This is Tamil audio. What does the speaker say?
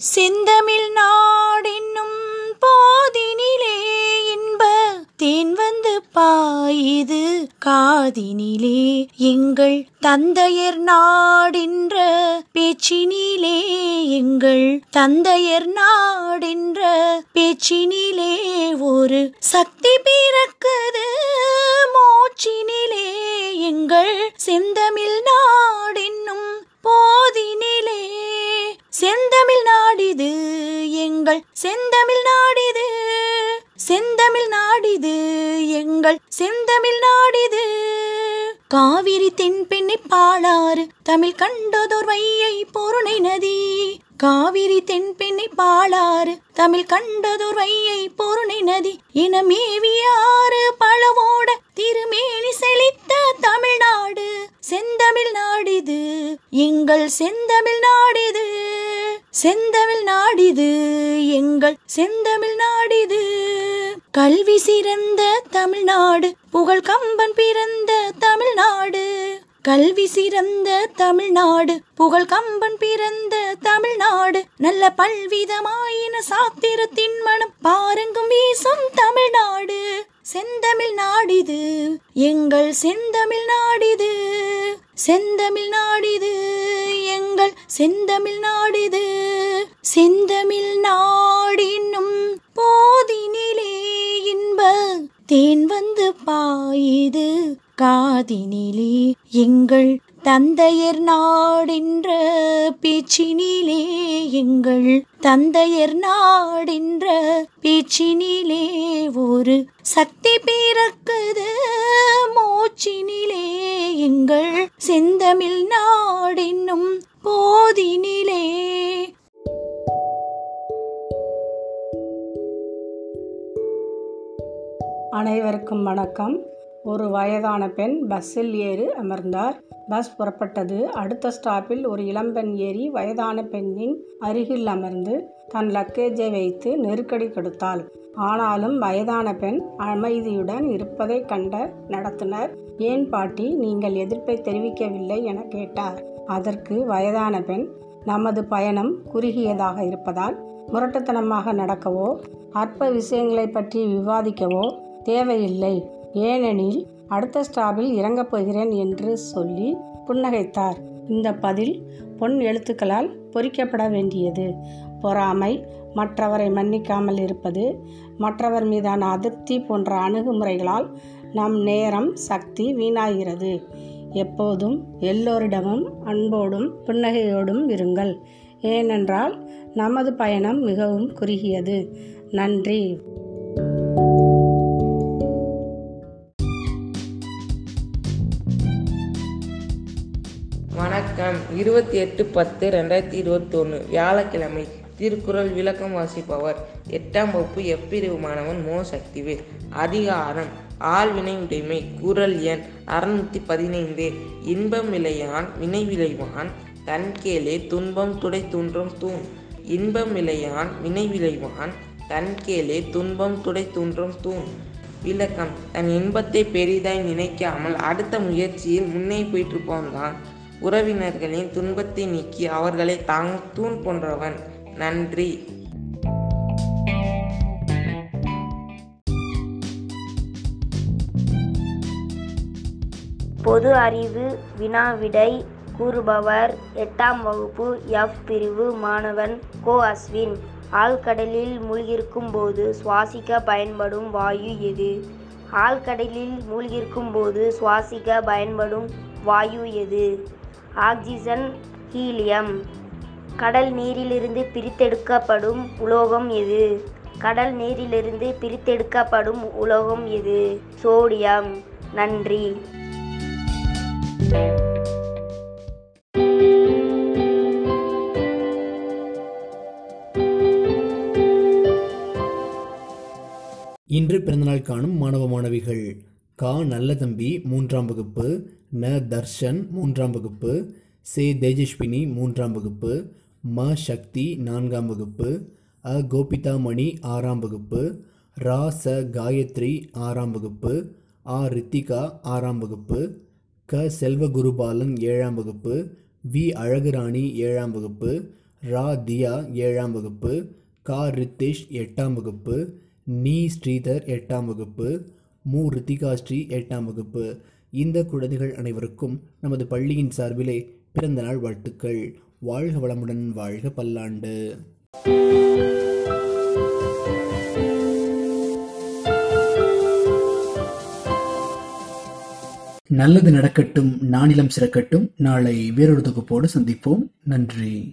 செந்தமிழ் நாடென்னும் போதினிலே இன்ப தேன் வந்து பாயுது காதினிலே. எங்கள் தந்தையர் நாடென்ற பேச்சினிலே எங்கள் தந்தையர் நாடென்ற பேச்சினிலே ஒரு சக்தி பிறக்குது மூச்சினிலே. எங்கள் செந்தமிழ் நாடு எங்கள் செந்தமிழ் நாடிது செந்தமிழ் நாடிது எங்கள் செந்தமிழ் நாடிது காவிரி தென்பெண்ணை பாலாறு தமிழ் கண்டதோர் வையை பொருணை நதி. காவிரி தென்பெண்ணை பாலாறு தமிழ் கண்டதோர் வையை பொருணை நதி. இனமேவியாறு பழவோட திருமேனி செழித்த தமிழ்நாடு செந்தமிழ் நாடிது எங்கள் செந்தமிழ் நாடிது செந்தமிழ் நாடிது எங்கள் செந்தமிழ் நாடிது. கல்வி சிறந்த தமிழ்நாடு புகழ் கம்பன் பிறந்த தமிழ்நாடு. கல்வி சிறந்த தமிழ்நாடு புகழ் கம்பன் பிறந்த தமிழ்நாடு. நல்ல பல்விதமாயின சாத்திரத்தின் மனம் பாருங்கும் வீசும் தமிழ்நாடு. செந்தமிழ் நாடிது எங்கள் செந்தமிழ் நாடிது. செந்தமிழ் நாடிது. எங்கள் செந்தமிழ் நாடிது செந்தமிழ் நாடினும் போதினிலே இன்ப தேன் வந்து பாயுது. காதினிலே எங்கள் தந்தையர் நாடின்ற பேச்சினிலே எங்கள் தந்தையர் நாடின்ற பேச்சினிலே ஒரு சக்தி பிறக்குது. மூச்சினிலே எங்கள் செந்தமிழ் நாடின்னும் போதினிலே. அனைவருக்கும் வணக்கம். ஒரு வயதான பெண் பஸ்ஸில் ஏறி அமர்ந்தார். பஸ் புறப்பட்டது. அடுத்த ஸ்டாப்பில் ஒரு இளம்பெண் ஏறி வயதான பெண்ணின் அருகில் அமர்ந்து தன் லக்கேஜை வைத்து நெருக்கடி கொடுத்தாள். ஆனாலும் வயதான பெண் அமைதியுடன் இருப்பதை கண்ட நடத்துனர். ஏன் பாட்டி நீங்கள் எதிர்ப்பை தெரிவிக்கவில்லை என கேட்டார். அதற்கு வயதான பெண் நமது பயணம் குறுகியதாக இருப்பதால் முரட்டுத்தனமாக நடக்கவோ அற்ப விஷயங்களை பற்றி விவாதிக்கவோ தேவையில்லை. ஏனெனில் அடுத்த ஸ்டாப்பில் இறங்கப் போகிறேன் என்று சொல்லி புன்னகைத்தார். இந்த பதில் பொன் எழுத்துக்களால் பொறிக்கப்பட வேண்டியது. பொறாமை மற்றவரை மன்னிக்காமல் இருப்பது மற்றவர் மீதான அதிருப்தி போன்ற அணுகுமுறைகளால் நம் நேரம் சக்தி வீணாகிறது. எப்போதும் எல்லோரிடமும் அன்போடும் புன்னகையோடும் இருங்கள். ஏனென்றால் நமது பயணம் மிகவும் குறுகியது. நன்றி. வணக்கம் இருபத்தி எட்டு பத்து ரெண்டாயிரத்தி இருபத்தொன்று வியாழக்கிழமை திருக்குறள் விளக்கம் வாசிப்பவர். எட்டாம் வகுப்பு எப்பிரிவு மாணவன் மோ. சக்திவேல். அதிகாரம் ஆழ்வினை உடைமை குரல் எண் அறுநூத்தி பதினைந்து. இன்பம் விளையான் வினை விளைவான் தன்கேளே துன்பம் துடை துன்றம் தூண். இன்பம் விளையான் வினை விளைவான் தன்கேளே துன்பம் துடை துன்றம் தூண். விளக்கம் தன் இன்பத்தை பெரிதாய் நினைக்காமல் அடுத்த முயற்சியில் முன்னே போயிட்டு தான் உறவினர்களின் துன்பத்தை நீக்கி அவர்களை தாங் தூண் போன்றவன். நன்றி. பொது அறிவு வினாவிடை கூறுபவர். எட்டாம் வகுப்பு எஃப் பிரிவு மாணவன் கோ அஸ்வின். ஆழ்கடலில் மூழ்கியிருக்கும் போது சுவாசிக்க பயன்படும் வாயு எது? ஆழ்கடலில் மூழ்கியிருக்கும் போது சுவாசிக்க பயன்படும் வாயு எது? Oxygen helium. கடல் நீரிலிருந்து பிரித்தெடுக்கப்படும் உலோகம் எது? கடல் நீரிலிருந்து பிரித்தெடுக்கப்படும் உலோகம் எது? சோடியம். நன்றி. இன்று பிறந்தநாள் காணும் மாணவ மாணவிகள். கா நல்லதம்பி மூன்றாம் வகுப்பு. ந தர்ஷன் மூன்றாம் வகுப்பு. சே தேஜஸ்வினி மூன்றாம் வகுப்பு. ம சக்தி நான்காம் வகுப்பு. அ கோபிதாமணி ஆறாம் வகுப்பு. ரா ச காயத்ரி ஆறாம் வகுப்பு. ஆ ரித்திகா ஆறாம் வகுப்பு. க செல்வகுருபாலன் ஏழாம் வகுப்பு. வி அழகுராணி ஏழாம் வகுப்பு. ரா தியா ஏழாம் வகுப்பு. கா ரித்தேஷ் எட்டாம் வகுப்பு. நீ ஸ்ரீதர் எட்டாம் வகுப்பு. மு. ரித்திகா ஸ்ரீ எட்டாம் வகுப்பு. இந்த குழந்தைகள் அனைவருக்கும் நமது பள்ளியின் சார்பிலே பிறந்தநாள் வாழ்த்துக்கள். வாழ்க வளமுடன் வாழ்க பல்லாண்டு. நல்லது நடக்கட்டும் நானிலம் சிறக்கட்டும். நாளை வேறொரு தொகுப்போடு சந்திப்போம். நன்றி.